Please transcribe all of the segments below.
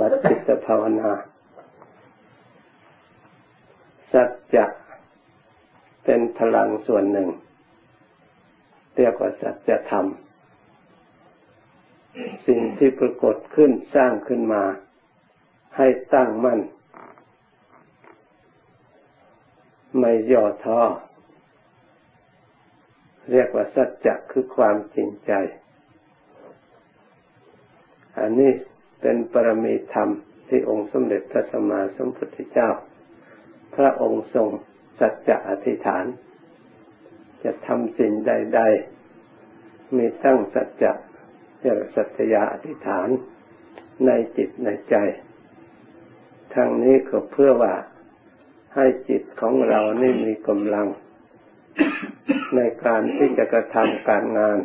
บัติจิตภาวนา สัจจะเป็นพลังส่วนหนึ่ง เรียกว่าสัจธรรม สิ่งที่ปรากฏขึ้นสร้างขึ้นมา ให้ตั้งมั่น ไม่ย่อท้อเรียกว่าสัจจะคือความจริงใจ อันนี้ เป็นปรมีธรรมที่องค์สมเด็จพระสัมมาสัมพุทธเจ้า พระองค์ทรงสัจจะอธิษฐาน จะทำสิ่งใด ๆ มีตั้งสัจจะเรียกสัจยาอธิษฐานในจิตในใจ ทางนี้ก็เพื่อว่าให้จิตของเรานี่มีกำลัง ในการที่จะกระทำการงาน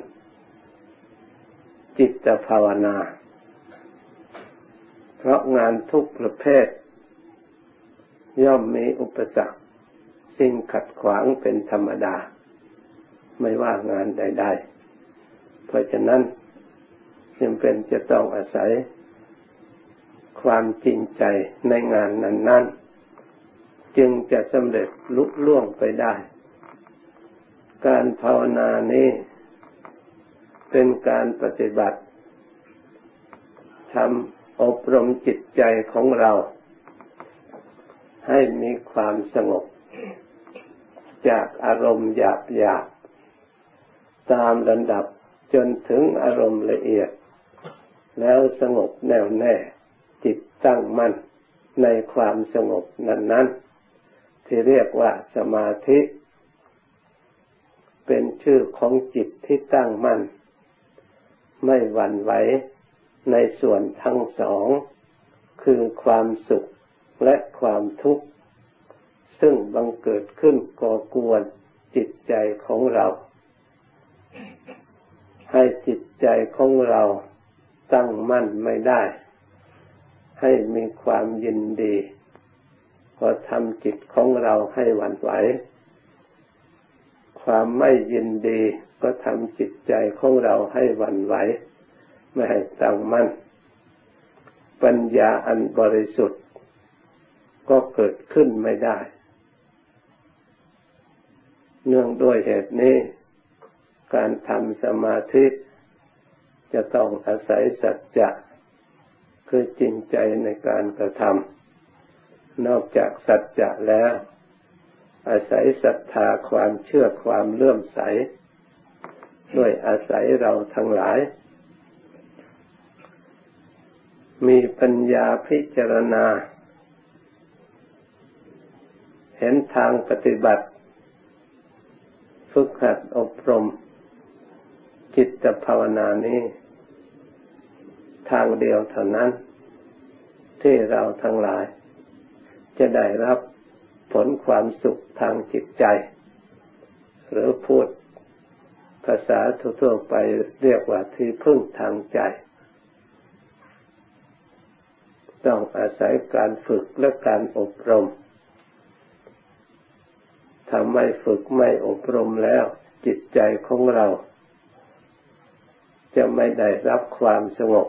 จิตภาวนา เพราะงานทุกประเภท ย่อมมีอุปสรรค สิ่งขัดขวางเป็นธรรมดา ไม่ว่างานใด ๆ เพราะฉะนั้นจึงเป็นจะต้องอาศัย ความจริงใจในงานนั้น ๆ จึงจะสำเร็จลุล่วงไปได้ การภาวนานี้เป็นการปฏิบัติทำ อบรมจิตใจของเรา ให้มีความสงบ จากอารมณ์หยาบหยาบตามระดับจนถึงอารมณ์ละเอียด แล้วสงบแน่วแน่ จิตตั้งมั่นในความสงบนั้นๆที่เรียกว่าสมาธิ เป็นชื่อของจิตที่ตั้งมั่น ไม่หวั่นไหว ในส่วนทั้งสอง คือความสุขและความทุกข์ ซึ่งบังเกิดขึ้นก่อกวนจิตใจของเรา ให้จิตใจของเราตั้งมั่นไม่ได้ ให้มีความยินดีพอทำจิตของเราให้หวั่นไหว ความไม่ยินดีก็ทำจิตใจของเราให้หวั่นไหว ไม่ให้ตั้งมั่น ปัญญาอันบริสุทธิ์ ก็เกิดขึ้นไม่ได้ เนื่องด้วยเหตุนี้ การทำสมาธิ จะต้องอาศัยสัจจะคือจริงใจในการกระทำนอกจากสัจจะแล้ว อาศัยศรัทธาความเชื่อความเลื่อมใส ด้วยอาศัยเราทั้งหลาย มีปัญญาพิจารณา เห็นทางปฏิบัติ ฝึกหัดอบรม จิตภาวนานี้ ทางเดียวเท่านั้น ที่เราทั้งหลาย จะได้รับผลความสุขทางจิตใจ หรือพูดภาษาทั่วๆไปเรียกว่าที่พึ่งทางใจ ต้องอาศัยการฝึกและการอบรมถ้าไม่ฝึกไม่อบรมแล้ว จิตใจของเรา จะไม่ได้รับความสงบ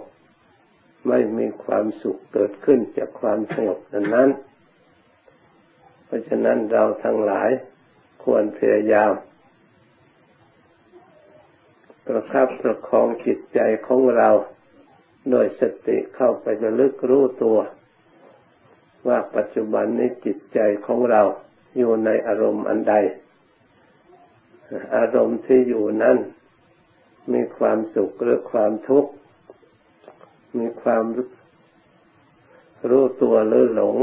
ไม่มีความสุขเกิดขึ้นจากความสงบนั้น เพราะฉะนั้นเราทั้งหลายควรพยายามประคับประคองจิตใจของเรา โดยสติเข้าไประลึกรู้ตัว ว่าปัจจุบันนี้จิตใจของเราอยู่ในอารมณ์อันใด อารมณ์ที่อยู่นั้นมีความสุขหรือความทุกข์ มีความรู้ตัวหรือหลง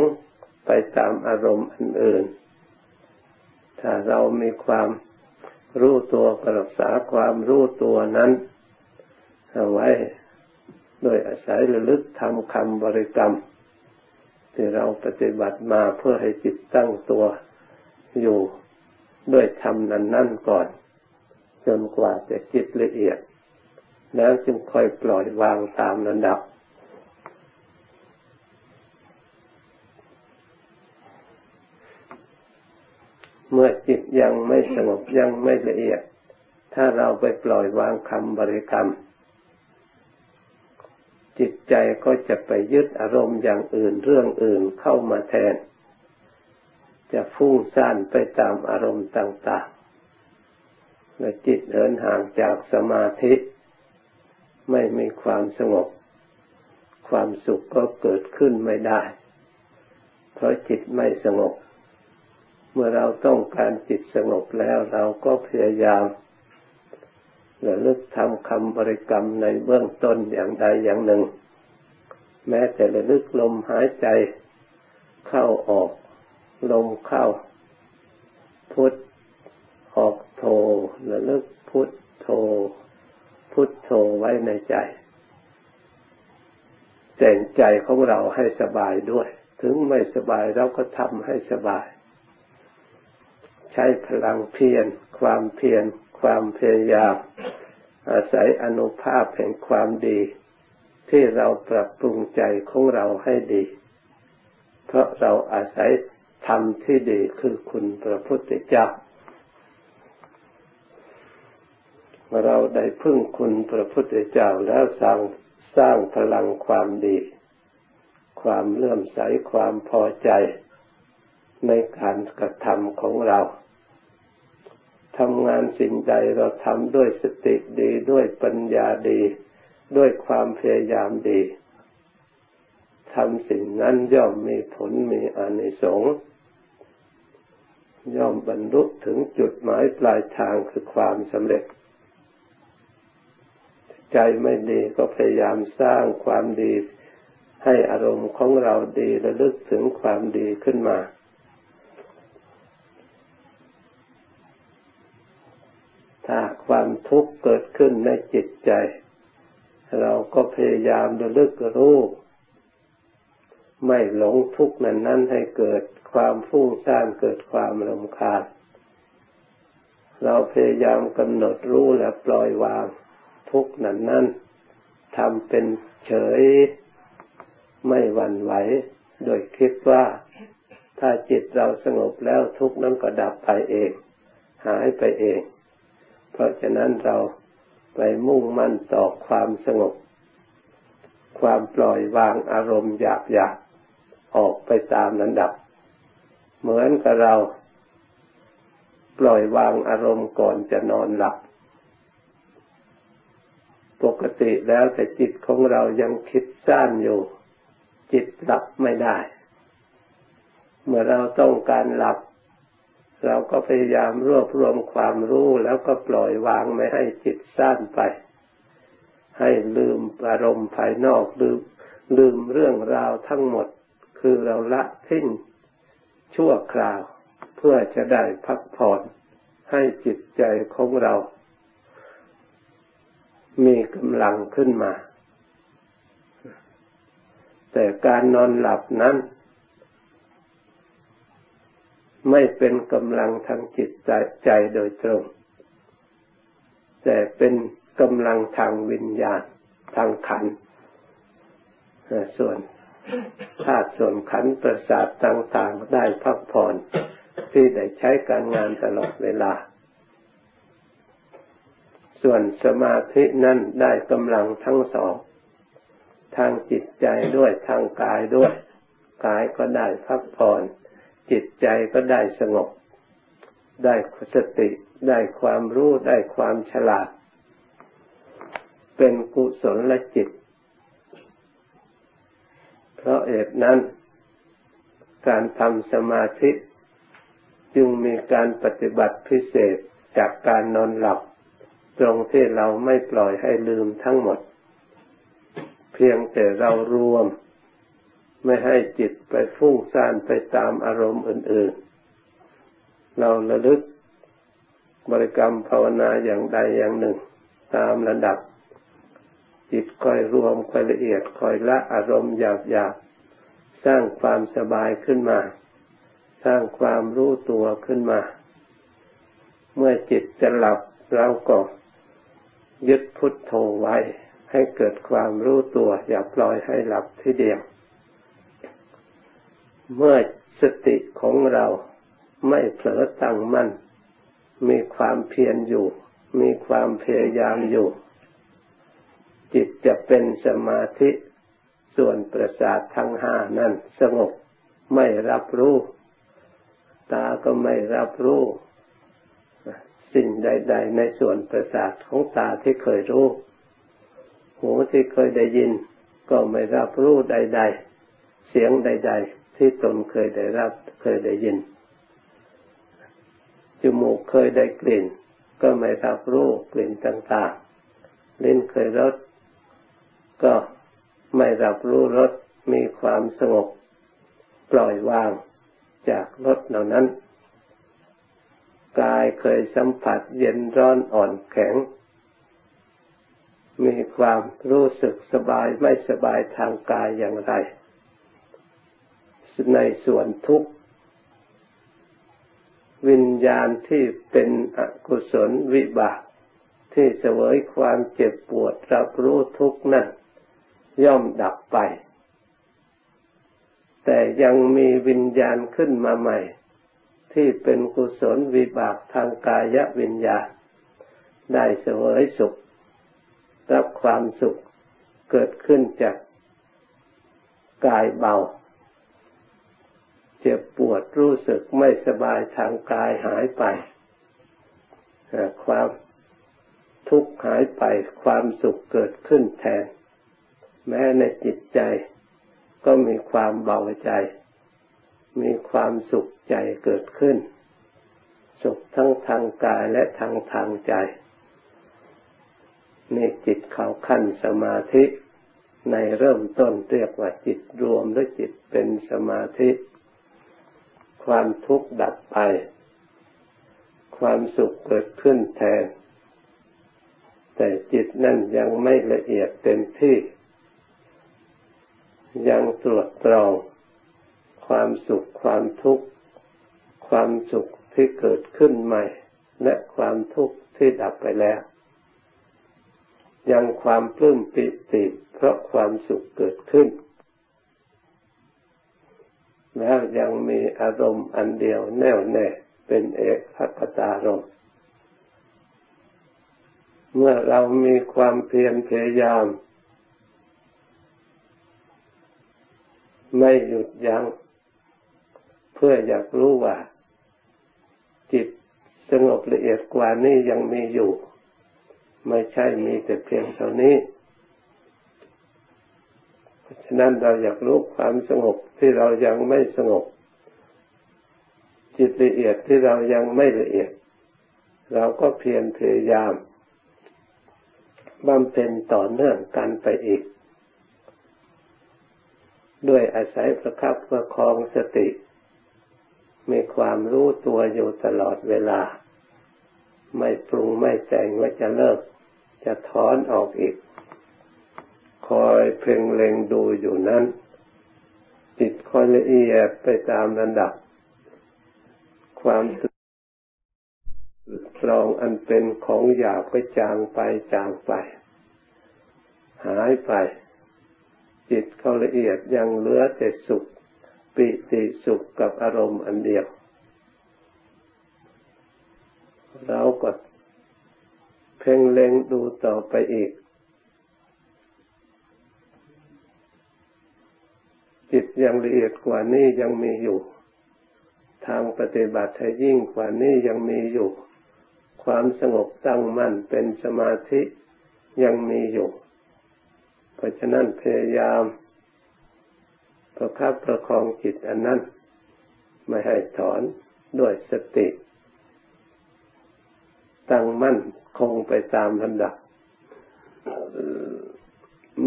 ไปตามอารมณ์อันอื่น ถ้าเรามีความรู้ตัวรักษาความรู้ตัวนั้นเอาไว้ โดยอาศัยระลึกทำคำบริกรรม ที่เราปฏิบัติมาเพื่อให้จิตตั้งตัวอยู่ด้วยธรรมนั้นนั่นก่อน จนกว่าจะจิตละเอียด แล้วจึงค่อยปล่อยวางตามระดับ เมื่อจิตยังไม่สงบยังไม่ละเอียด ถ้าเราไปปล่อยวางคำบริกรรม จิตใจก็จะไปยึดอารมณ์อย่างอื่นเรื่องอื่นเข้ามาแทน จะฟุ้งซ่านไปตามอารมณ์ต่างๆ และจิตเดินห่างจากสมาธิ ไม่มีความสงบ ความสุขก็เกิดขึ้นไม่ได้ เพราะจิตไม่สงบ เมื่อเราต้องการจิตสงบแล้วเราก็พยายาม ระลึกทำคำบริกรรมในเบื้องต้นอย่างใดอย่างหนึ่ง แม้แต่ระลึกลมหายใจเข้าออก ลมเข้า พุทออกโทระลึกพุทโท พุทโทไว้ในใจแต่งใจของเราให้สบายด้วย ถึงไม่สบายเราก็ทำให้สบาย ใช้พลังเพียรความเพียร ความพยายาม อาศัยอนุภาพแห่งความดี ที่เราปรับปรุงใจของเราให้ดี เพราะเราอาศัยธรรมที่ดีคือคุณพระพุทธเจ้าเราได้พึ่งคุณพระพุทธเจ้าแล้วสร้างสร้างพลังความดี ความเลื่อมใสความพอใจ ในการกระทำของเรา ทำงานสิ่งใดเราทำด้วยสติดีด้วยปัญญาดี ด้วยความพยายามดีทำสิ่งนั้นย่อมมีผลมีอานิสงส์ย่อมบรรลุถึงจุดหมายปลายทางคือความสำเร็จ ใจไม่ดีก็พยายามสร้างความดี ให้อารมณ์ของเราดีระลึกถึงความดีขึ้นมา ถ้าความทุกข์เกิดขึ้นในจิตใจ เราก็พยายามระลึกรู้ ไม่หลงทุกข์นั้นนั้นให้เกิดความฟุ้งซ่านเกิดความรำคาญ เราพยายามกำหนดรู้และปล่อยวางทุกข์นั้นนั้นทำเป็นเฉยไม่หวั่นไหว โดยคิดว่าถ้าจิตเราสงบแล้วทุกข์นั้นก็ดับไปเอง หายไปเอง เพราะฉะนั้นเราไปมุ่งมั่นต่อความสงบ ความปล่อยวางอารมณ์หยาบหยาบออกไปตามลำดับ เหมือนกับเรา ปล่อยวางอารมณ์ก่อนจะนอนหลับ ปกติแล้วแต่จิตของเรายังคิดสั้นอยู่ จิตหลับไม่ได้ เมื่อเราต้องการหลับ เราก็พยายามรวบรวมความรู้แล้วก็ปล่อยวางไม่ให้จิตสั้นไป ให้ลืมอารมณ์ภายนอกลืมลืมเรื่องราวทั้งหมด คือเราละทิ้งชั่วคราว เพื่อจะได้พักผ่อนให้จิตใจของเรา มีกำลังขึ้นมา แต่การนอนหลับนั้น ไม่เป็นกำลังทางจิตใจใจโดยตรง แต่เป็นกำลังทางวิญญาณทางขันส่วนธาตุส่วนขันประสาทต่างๆได้พักผ่อนที่ได้ใช้การงานตลอดเวลา ส่วนสมาธินั้นได้กำลังทั้งสอง ทางจิตใจด้วยทางกายด้วย กายก็ได้พักผ่อน จิตใจก็ได้สงบ ได้สติ ได้ความรู้ ได้ความฉลาด เป็นกุศลละจิต เพราะเหตุนั้น การทำสมาธิจึงมีการปฏิบัติพิเศษจากการนอนหลับ ตรงที่เราไม่ปล่อยให้ลืมทั้งหมด เพียงแต่เรารวม ไม่ให้จิตไปฟุ้งซ่านไปตามอารมณ์อื่น ๆ เราระลึกบริกรรมภาวนาอย่างใดอย่างหนึ่ง ตามระดับ จิตค่อยรวมค่อยละเอียดค่อยละอารมณ์หยาบๆสร้างความสบายขึ้นมา สร้างความรู้ตัวขึ้นมา เมื่อจิตจะหลับเราก็ยึดพุทโธไว้ ให้เกิดความรู้ตัว อย่าปล่อยให้หลับทีเดียว เมื่อสติของเราไม่เผลอตั้งมั่น มีความเพียรอยู่ มีความพยายามอยู่ จิตจะเป็นสมาธิส่วนประสาททั้งห้านั้นสงบไม่รับรู้ ตาก็ไม่รับรู้ สิ่งใด ๆ ในส่วนประสาทของตาที่เคยรู้ หูที่เคยได้ยิน ก็ไม่รับรู้ใด ๆ เสียงใด ๆ ที่ตนเคยได้รับเคยได้ยิน จมูกเคยได้กลิ่น ก็ไม่รับรู้กลิ่นต่างๆลิ้นเคยรสก็ไม่รับรู้รสมีความสงบปล่อยวางจากรสเหล่านั้น กายเคยสัมผัสเย็นร้อนอ่อนแข็ง มีความรู้สึกสบายไม่สบายทางกายอย่างไร ในส่วนทุกข์ วิญญาณที่เป็นอกุศลวิบาก ที่เสวยความเจ็บปวดรับรู้ทุกข์นั้นย่อมดับไป แต่ยังมีวิญญาณขึ้นมาใหม่ ที่เป็นกุศลวิบากทางกายวิญญาณ ได้เสวยสุข รับความสุขเกิดขึ้นจากกายเบา เจ็บปวดรู้สึกไม่สบายทางกายหายไป ความทุกข์หายไปความสุขเกิดขึ้นแทน แม้ในจิตใจก็มีความเบาใจ มีความสุขใจเกิดขึ้น สุขทั้งทางกายและทางทางใจนี่จิตเขาขั้นสมาธิ ในเริ่มต้นเรียกว่าจิตรวมหรือจิตเป็นสมาธิ ความทุกข์ดับไป ความสุขเกิดขึ้นแทน แต่จิตนั่นยังไม่ละเอียดเต็มที่ ยังตรวจตรอง ความสุขความทุกข์ ความสุขที่เกิดขึ้นใหม่ และความทุกข์ที่ดับไปแล้ว ยังความปลื้มปิติเพราะความสุขเกิดขึ้น แล้วยังมีอารมณ์อันเดียวแน่วแน่เป็นเอกขตารมเมื่อเรามีความเพียรพยายาม ไม่หยุดยัง้งเพื่ออยากรู้ว่า จิตสงบละเอียดกว่านี้ยังมีอยู่ ไม่ใช่มีแต่เพียงเท่านี้ ฉะนั้นเราอยากรู้ความสงบที่เรายังไม่สงบ จิตละเอียดที่เรายังไม่ละเอียด เราก็เพียรพยายามบำเพ็ญต่อเนื่องกันไปอีก ด้วยอาศัยประคับประคองสติ มีความรู้ตัวอยู่ตลอดเวลา ไม่ปรุงไม่แต่งว่าจะเลิก จะถอนออกอีก คอยเพ่งเล็งดูอยู่นั้น จิตคอยละเอียดไปตามระดับ ความสึกรองอันเป็นของหยาบก็จางไปจางไป หายไป จิตเขาละเอียดยังเหลือแต่สุข ปิติสุขกับอารมณ์อันเดียวเราก็เพ่งเล็งดูต่อไปอีก จิตยังละเอียดกว่านี้ยังมีอยู่ ทางปฏิบัติให้ยิ่งกว่านี้ยังมีอยู่ ความสงบตั้งมั่นเป็นสมาธิยังมีอยู่ เพราะฉะนั้นพยายาม ประคับประคองจิตอันนั้น ไม่ให้ถอนด้วยสติ ตั้งมั่นคงไปตามลำดับ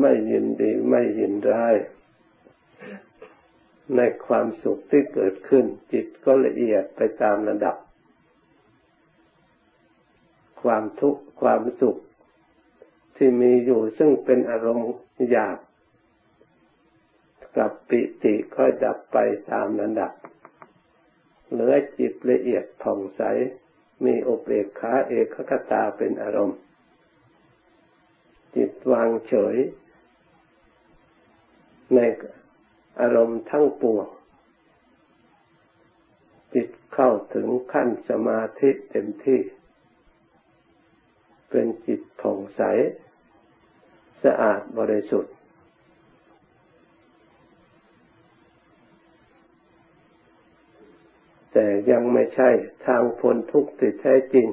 ไม่ยินดีไม่ยินร้าย ในความสุขที่เกิดขึ้น จิตก็ละเอียดไปตามระดับ ความทุกข์ความสุข ที่มีอยู่ซึ่งเป็นอารมณ์หยาบกับปิติก็ดับไปตามระดับ เหลือจิตละเอียดผ่องใส มีโอเปกขาเอกขตาเป็นอารมณ์ จิตวางเฉยใน อารมณ์ทั้งปวงจิตเข้าถึงขั้นสมาธิเต็มที่ เป็นจิตผ่องใส สะอาดบริสุทธิ์ แต่ยังไม่ใช่ทางพ้นทุกข์ที่แท้จริง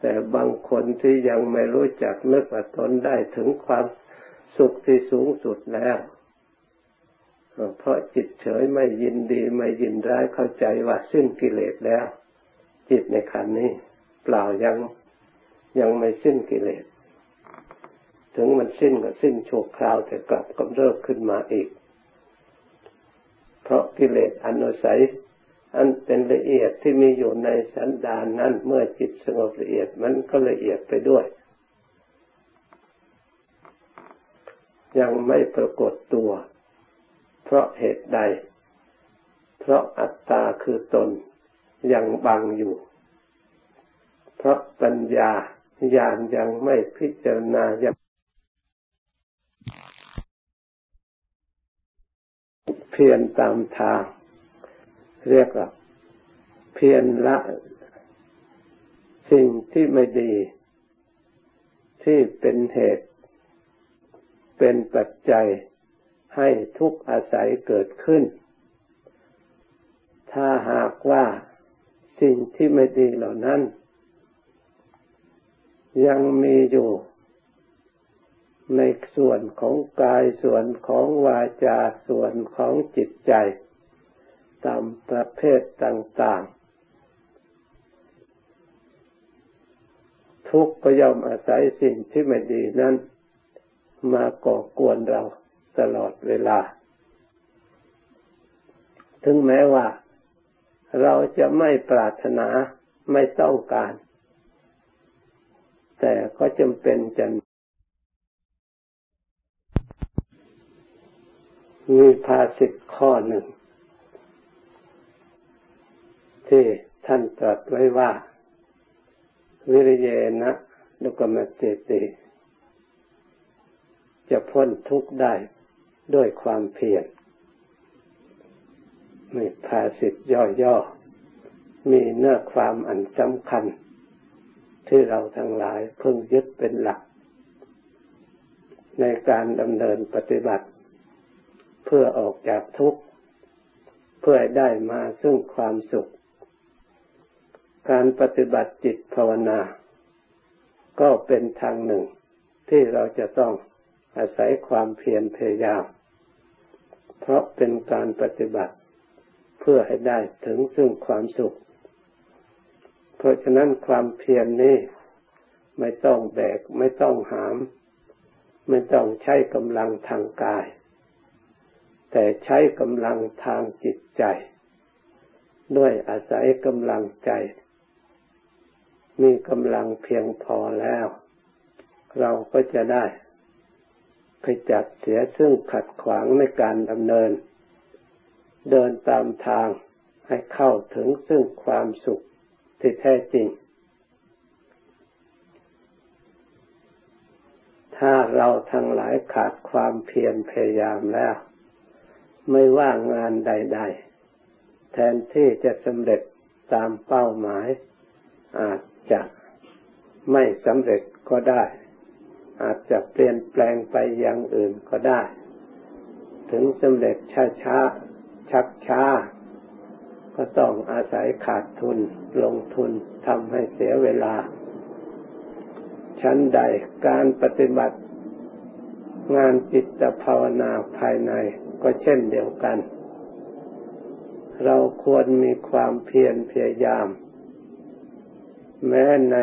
แต่บางคนที่ยังไม่รู้จักนึกว่าตนได้ถึงความสุขที่สูงสุดแล้ว เพราะจิตเฉยไม่ยินดีไม่ยินร้ายเข้าใจว่าสิ้นกิเลสแล้ว จิตในขันนี้ เปล่ายังยังไม่สิ้นกิเลส ถึงมันสิ้นก็สิ้นชั่วคราวแต่กลับกำเริบขึ้นมาอีก เพราะกิเลสอันุสัยอันเป็นละเอียดที่มีอยู่ในสันดานนั้น เมื่อจิตสงบละเอียดมันก็ละเอียดไปด้วย ยังไม่ปรากฏตัว เพราะเหตุใด เพราะอัตตาคือตนยังบังอยู่ เพราะปัญญาญาณยังไม่พิจารณายังเพียรตามทาง เรียกว่าเพียรละสิ่งที่ไม่ดี ที่เป็นเหตุ เป็นปัจจัย ให้ทุกอาศัยเกิดขึ้น ถ้าหากว่าสิ่งที่ไม่ดีเหล่านั้น ยังมีอยู่ ในส่วนของกายส่วนของวาจาส่วนของจิตใจ ตามประเภทต่าง ๆทุกก็ย่อมอาศัยสิ่งที่ไม่ดีนั้น มาก่อกวนเรา ตลอดเวลา ถึงแม้ว่าเราจะไม่ปรารถนาไม่ต้องการ แต่ก็จำเป็นจะมีภาสิทธข้อหนึ่ง ที่ท่านตรัสไว้ว่า วิริเยนะลุกมเจติจะพ้นทุกข์ได้ ด้วยความเพียรไมีภาสิทธย่อๆ มีเนื้อความอันสำคัญ ที่เราทั้งหลายเพิ่งยึดเป็นหลัก ในการดำเนินปฏิบัติ เพื่อออกจากทุกข์ เพื่อได้มาซึ่งความสุข การปฏิบัติจิตภาวนา ก็เป็นทางหนึ่งที่เราจะต้อง อาศัยความเพียรพยายาม เพราะเป็นการปฏิบัติเพื่อให้ได้ถึงซึ่งความสุข เพราะฉะนั้นความเพียรนนี้ไม่ต้องแบกไม่ต้องหาม ไม่ต้องใช้กำลังทางกาย แต่ใช้กำลังทางจิตใจ ด้วยอาศัยกำลังใจ มีกำลังเพียงพอแล้ว เราก็จะได้ ไปจัดเสียซึ่งขัดขวางในการดำเนิน เดินตามทางให้เข้าถึงซึ่งความสุขที่แท้จริง ถ้าเราทั้งหลายขาดความเพียรพยายามแล้ว ไม่ว่างานใด ๆ แทนที่จะสำเร็จตามเป้าหมาย อาจจะไม่สำเร็จก็ได้ อาจจะเปลี่ยนแปลงไปอย่างอื่นก็ได้ ถึงสำเร็จช้าๆชักช้า ก็ต้องอาศัยขาดทุน ลงทุนทำให้เสียเวลา ชั้นใดการปฏิบัติงานจิตภาวนาภายในก็เช่นเดียวกัน เราควรมีความเพียรพยายาม แม้ใน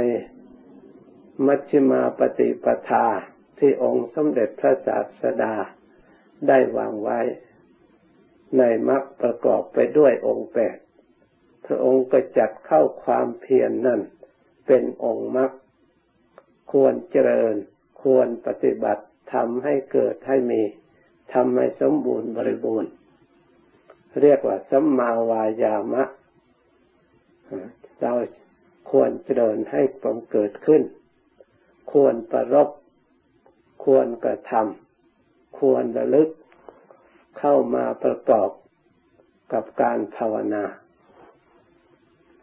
มัชฌิมาปฏิปทาที่องค์สมเด็จพระศาสดาได้วางไว้ ในมรรคประกอบไปด้วยองค์แปดพระองค์ก็จัดเข้าความเพียรนนั่น เป็นองค์มรรคควรเจริญ ควรปฏิบัติทำให้เกิดให้มีทำให้สมบูรณ์บริบูรณ์ เรียกว่าสัมมาวายามะเราควรเจริญให้ปงเกิดขึ้น ควรประรบควรกระทำควรระลึกเข้ามาประกอบกับการภาวนา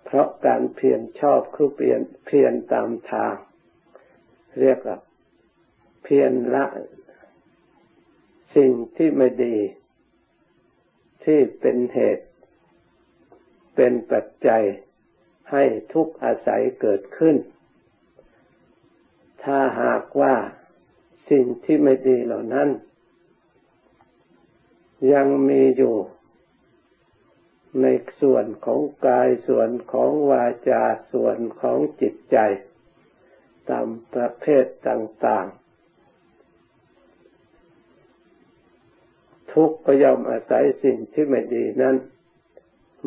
เพราะการเพียรชอบคือเปลี่ยนเพียรตามทาง เรียกว่าเพียรละ สิ่งที่ไม่ดี ที่เป็นเหตุ เป็นปัจจัยให้ทุกข์อาศัยเกิดขึ้น ถ้าหากว่าสิ่งที่ไม่ดีเหล่านั้น ยังมีอยู่ ในส่วนของกายส่วนของวาจาส่วนของจิตใจ ตามประเภทต่าง ๆทุกข์ก็ย่อมอาศัยสิ่งที่ไม่ดีนั้น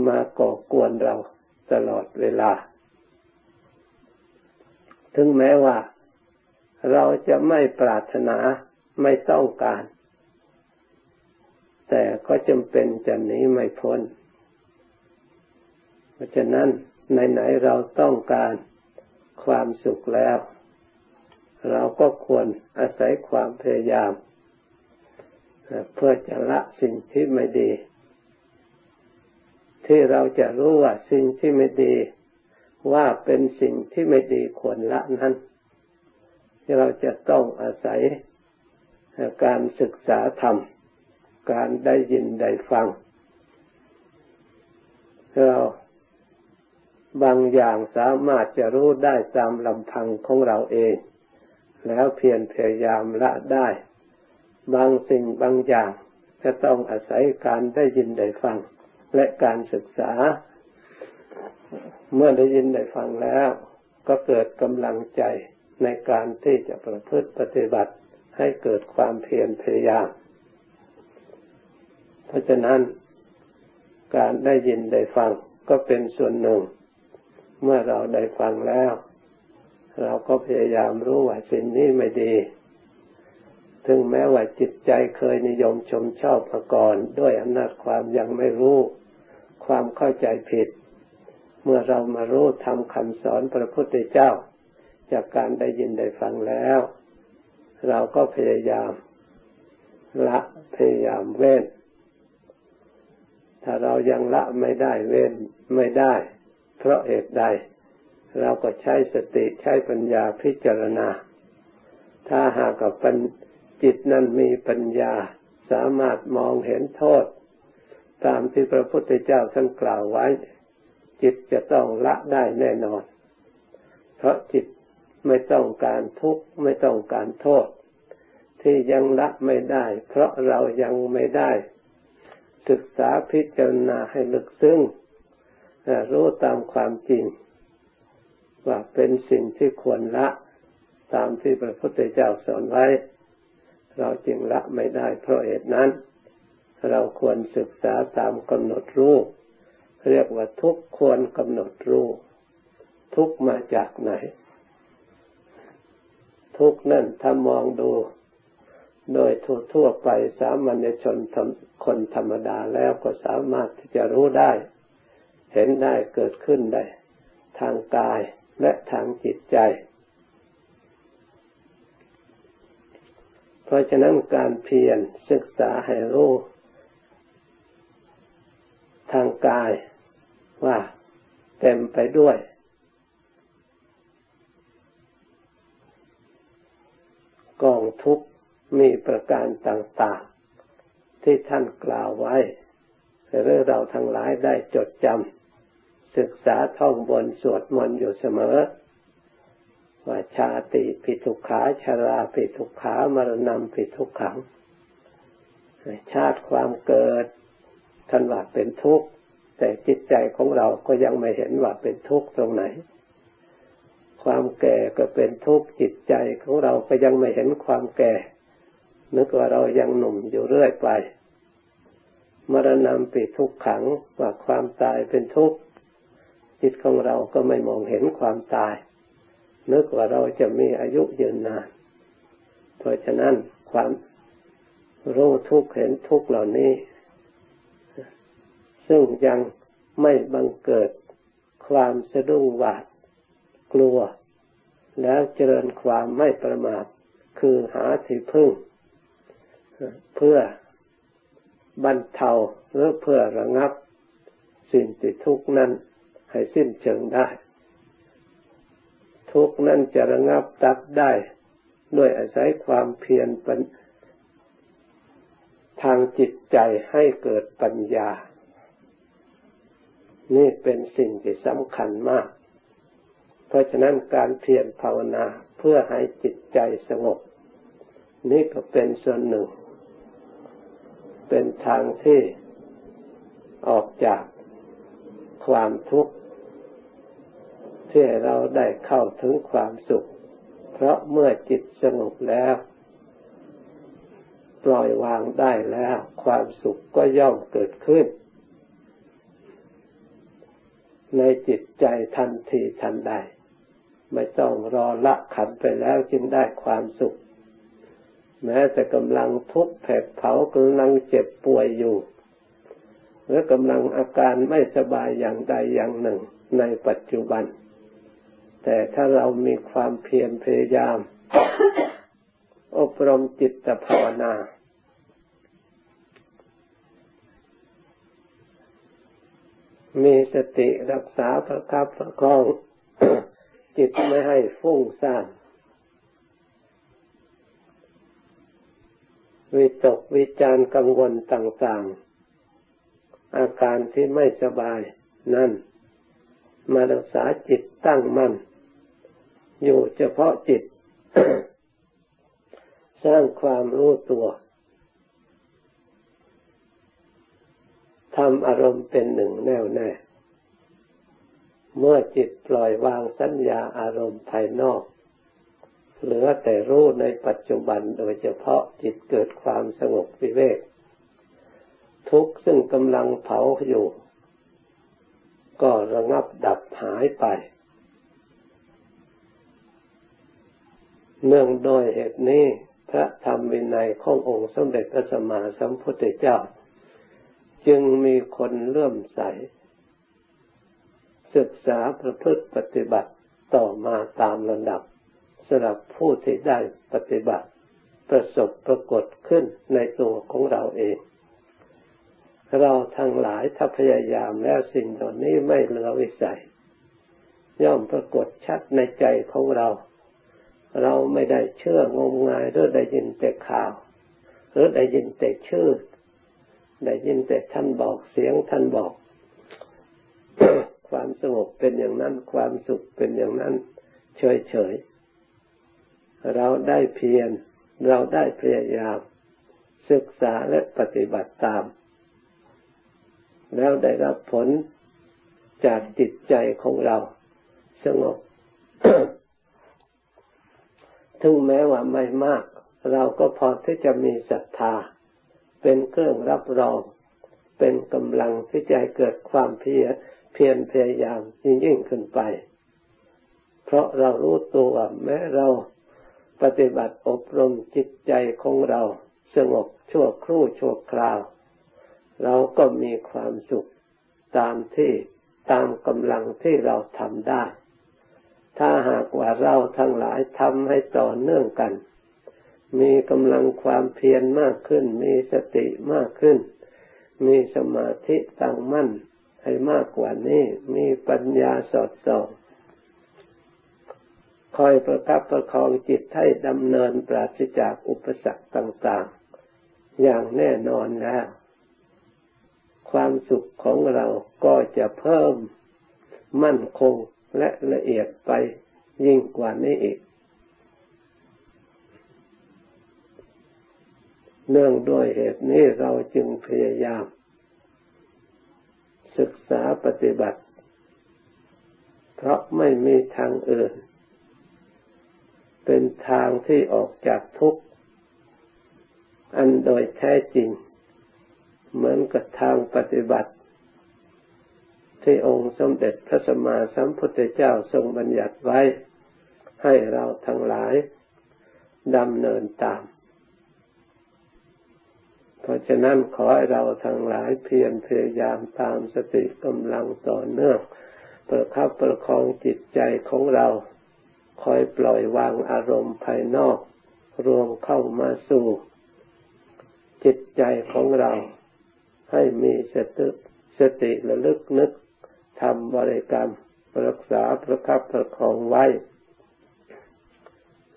มาก่อกวนเราตลอดเวลา ถึงแม้ว่า เราจะไม่ปรารถนาไม่ต้องการ แต่ก็จำเป็นจะหนีไม่พ้น เพราะฉะนั้นไหนๆเราต้องการความสุขแล้ว เราก็ควรอาศัยความพยายาม เพื่อจะละสิ่งที่ไม่ดี ที่เราจะรู้ว่าสิ่งที่ไม่ดี ว่าเป็นสิ่งที่ไม่ดีควรละนั้น เราจะต้องอาศัยการศึกษาธรรม การได้ยินได้ฟัง เราบางอย่างสามารถจะรู้ได้ตามลำพังของเราเอง แล้วเพียรพยายามละได้ บางสิ่งบางอย่าง จะต้องอาศัยการได้ยินได้ฟัง และการศึกษา เมื่อได้ยินได้ฟังแล้ว ก็เกิดกำลังใจ ในการที่จะประพฤติปฏิบัติให้เกิดความเพียรพยายาม เพราะฉะนั้นการได้ยินได้ฟังก็เป็นส่วนหนึ่ง เมื่อเราได้ฟังแล้ว เราก็พยายามรู้ว่าสิ่งนี้ไม่ดี ถึงแม้ว่าจิตใจเคยนิยมชมชอบมาก่อนด้วยอำนาจความยังไม่รู้ ความเข้าใจผิด เมื่อเรามารู้ทำคำสอนพระพุทธเจ้า จากการได้ยินได้ฟังแล้ว เราก็พยายามละพยายามเว้น ถ้าเรายังละไม่ได้เว้นไม่ได้ เพราะเหตุใด เราก็ใช้สติใช้ปัญญาพิจารณา ถ้าหากกับปัญจิตนั้นมีปัญญาสามารถมองเห็นโทษ ตามที่พระพุทธเจ้าท่านกล่าวไว้ จิตจะต้องละได้แน่นอน เพราะจิต ไม่ต้องการทุกข์ไม่ต้องการโทษ ที่ยังละไม่ได้ เพราะเรายังไม่ได้ ศึกษาพิจารณาให้ลึกซึ้งรู้ตามความจริง ว่าเป็นสิ่งที่ควรละ ตามที่พระพุทธเจ้าสอนไว้ เราจึงละไม่ได้ เพราะเหตุนั้น เราควรศึกษาตามกำหนดรู้เรียกว่าทุกควรกำหนดรู้ ทุกมาจากไหน ทุกนั่นถ้ามองดู โดยทั่วไปสามัญชนคนธรรมดาแล้วก็สามารถที่จะรู้ได้ เห็นได้เกิดขึ้นได้ ทางกายและทางจิตใจ เพราะฉะนั้นการเพียรศึกษาให้รู้ทางกายว่าเต็มไปด้วย กองทุกมีประการต่างๆ ที่ท่านกล่าวไว้หรือเราทั้งหลายได้จดจำศึกษาท่องบนสวดมนต์อยู่เสมอ ว่าชาติปิทุขาชาราปิทุขามรณะปิทุขัง ชาติความเกิดท่านว่าเป็นทุกข์ แต่จิตใจของเราก็ยังไม่เห็นว่าเป็นทุกข์ตรงไหน ความแก่ก็เป็นทุกข์จิตใจของเราก็ยังไม่เห็นความแก่ นึกว่าเรายังหนุ่มอยู่เรื่อยไป มรณะปิทุกขังว่าความตายเป็นทุกข์จิตของเราก็ไม่มองเห็นความตาย นึกว่าเราจะมีอายุยืนนาน เพราะฉะนั้นความรู้ทุกข์เห็นทุกข์เหล่านี้ ซึ่งยังไม่บังเกิดความสะดุ้งหวาด กลัว แล้วเจริญความไม่ประมาท คือหาที่พึ่ง เพื่อบรรเทาหรือเพื่อระงับ สิ่งที่ทุกนั้นให้สิ้นเชิงได้ ทุกนั้นจะระงับตัดได้ ด้วยอาศัยความเพียรทางจิตใจให้เกิดปัญญา นี่เป็นสิ่งที่สำคัญมาก เพราะฉะนั้นการเพียรภาวนาเพื่อให้จิตใจสงบ นี่ก็เป็นส่วนหนึ่ง เป็นทางที่ออกจากความทุกข์ที่เราได้เข้าถึงความสุข เพราะเมื่อจิตสงบแล้ว ปล่อยวางได้แล้ว ความสุขก็ย่อมเกิดขึ้น ในจิตใจทันทีทันใด ไม่ต้องรอละขันไปแล้วจึงได้ความสุข แม้แต่กำลังทุกข์แผดเผากำลังเจ็บป่วยอยู่ หรือกำลังอาการไม่สบายอย่างใดอย่างหนึ่งในปัจจุบัน แต่ถ้าเรามีความเพียรพยายาม อบรมจิตภาวนามีสติรักษาประคับประคอง จิตไม่ให้ฟุ้งซ่านวิตกวิจารกังวลต่างๆ อาการที่ไม่สบายนั่น มารักษาจิตตั้งมั่นอยู่เฉพาะจิต สร้างความรู้ตัวทำอารมณ์เป็นหนึ่งแน่วแน่ เมื่อจิตปล่อยวางสัญญาอารมณ์ภายนอก เหลือแต่รู้ในปัจจุบันโดยเฉพาะจิตเกิดความสงบวิเวก ทุกซึ่งกำลังเผาอยู่ ก็ระงับดับหายไป เนื่องโดยเหตุนี้พระธรรมวินัยขององค์สมเด็จพระสัมมาสัมพุทธเจ้า จึงมีคนเลื่อมใส ศึกษาประพฤติปฏิบัติต่อมาตามระดับสำหรับผู้ที่ได้ปฏิบัติ ประสบปรากฏขึ้นในตัวของเราเอง เราทั้งหลายถ้าพยายามแล้วสิ่งเหล่านี้ไม่เหลือวิสัย ย่อมปรากฏชัดในใจของเรา เราไม่ได้เชื่องมงายหรือได้ยินแต่ข่าวหรือได้ยินแต่ชื่อได้ยินแต่ท่านบอกเสียงท่านบอก ความสงบเป็นอย่างนั้น ความสุขเป็นอย่างนั้น เฉยเฉยเราได้เพียรเราได้พยายาม ศึกษาและปฏิบัติตาม แล้วได้รับผลจากจิตใจของเราสงบ ถึงแม้ว่าไม่มาก เราก็พอที่จะมีศรัทธา เป็นเครื่องรับรอง เป็นกำลังที่จะเกิดความเพียร เพียรพยายามยิ่งยิ่งขึ้นไป เพราะเรารู้ตัวแม้เราปฏิบัติอบรมจิตใจของเราสงบชั่วครู่ชั่วคราว เราก็มีความสุขตามที่ตามกำลังที่เราทำได้ ถ้าหากว่าเราทั้งหลายทำให้ต่อเนื่องกัน มีกำลังความเพียรมากขึ้น มีสติมากขึ้น มีสมาธิตั้งมั่น ให้มากกว่านี้มีปัญญาสอดส่องคอยประคับประคองจิตให้ดำเนินปราศจากอุปสรรคต่างๆ อย่างแน่นอนแล้ว ความสุขของเราก็จะเพิ่มมั่นคงและละเอียดไปยิ่งกว่านี้อีก เนื่องด้วยเหตุนี้เราจึงพยายาม ศึกษาปฏิบัติ เพราะไม่มีทางอื่น เป็นทางที่ออกจากทุกข์ อันโดยแท้จริง เหมือนกับทางปฏิบัติ ที่องค์สมเด็จพระสัมมาสัมพุทธเจ้าทรงบัญญัติไว้ ให้เราทั้งหลายดำเนินตามะฉะนั้นขอให้เราทั้งหลายเพียรพยายามตามสติกำลังต่อเนื่องประคับประคองจิตใจของเรา คอยปล่อยวางอารมณ์ภายนอก รวมเข้ามาสู่ จิตใจของเรา ให้มีสติสติระลึกนึกทำบริกรรมรักษาประคับประคองไว้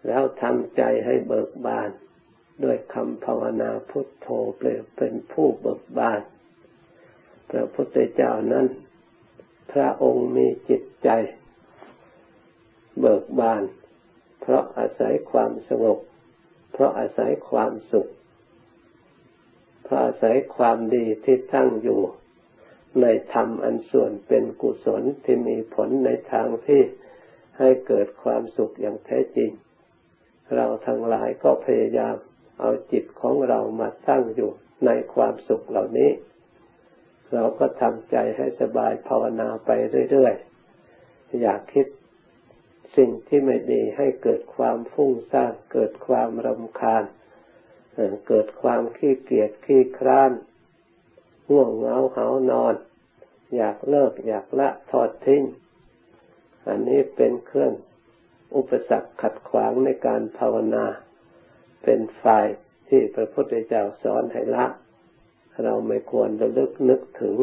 แล้วทำใจให้เบิกบาน ด้วยคำภาวนาพุทโธเปลเป็นผู้เบิกบานพระพุทธเจ้านั้น พระองค์มีจิตใจ เบิกบาน เพราะอาศัยความสงบ เพราะอาศัยความสุข เพราะอาศัยความดีที่ตั้งอยู่ ในธรรมอันส่วนเป็นกุศลที่มีผลในทางที่ให้เกิดความสุขอย่างแท้จริง เราทั้งหลายก็พยายาม เอาจิตของเรามาตั้งอยู่ในความสุขเหล่านี้ เราก็ทำใจให้สบายภาวนาไปเรื่อยๆ อยากคิดสิ่งที่ไม่ดีให้เกิดความฟุ้งซ่านเกิดความรำคาญ เกิดความขี้เกียจขี้คร้านง่วงเหงาเหานอน อยากเลิกอยากละทอดทิ้ง อันนี้เป็นเครื่องอุปสรรคขัดขวางในการภาวนา เป็นฝ่ายที่พระพุทธเจ้าสอนให้ละ เราไม่ควรระลึกนึกถึง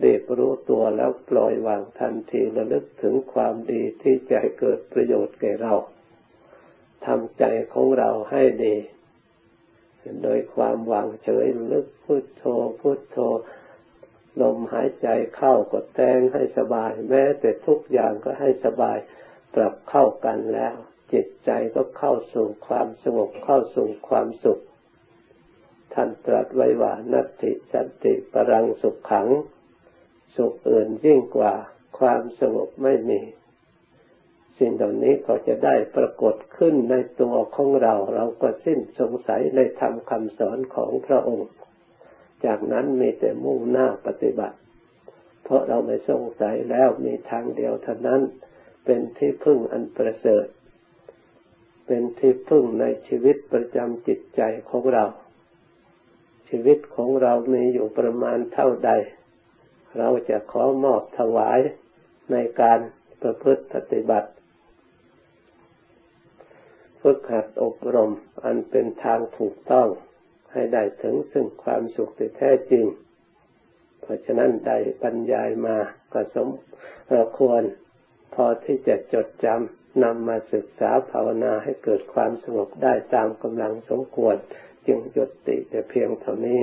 เรียบรู้ตัวแล้วปล่อยวางทันทีระลึกถึงความดีที่จะเกิดประโยชน์แก่เราทำใจของเราให้ดี โดยความวางเฉยลึกพุทโธพุทโธลมหายใจเข้าก็แตงให้สบาย แม้แต่ทุกอย่างก็ให้สบายปรับเข้ากันแล้ว จิตใจก็เข้าสู่ความสงบเข้าสู่ความสุข ท่านตรัสไว้ว่านัตติสันติปรังสุขขัง สุขอื่นยิ่งกว่าความสงบไม่มี สิ่งเหล่านี้ก็จะได้ปรากฏขึ้นในตัวของเรา เราก็สิ้นสงสัยในธรรมคำสอนของพระองค์ จากนั้นมีแต่มุ่งหน้าปฏิบัติ เพราะเราไม่สงสัยแล้วมีทางเดียวเท่านั้น เป็นที่พึ่งอันประเสริฐ เป็นที่พึ่งในชีวิตประจำจิตใจของเรา ชีวิตของเรามีอยู่ประมาณเท่าใด เราจะขอมอบถวายในการประพฤติปฏิบัติฝึกหัดอบรมอันเป็นทางถูกต้องให้ได้ถึงซึ่งความสุขที่แท้จริง เพราะฉะนั้นได้บรรยายมาก็สมควรพอที่จะจดจำ นำมาศึกษาภาวนาให้เกิดความสงบได้ตามกำลังสมควร จึงหยุดติแต่เพียงเท่านี้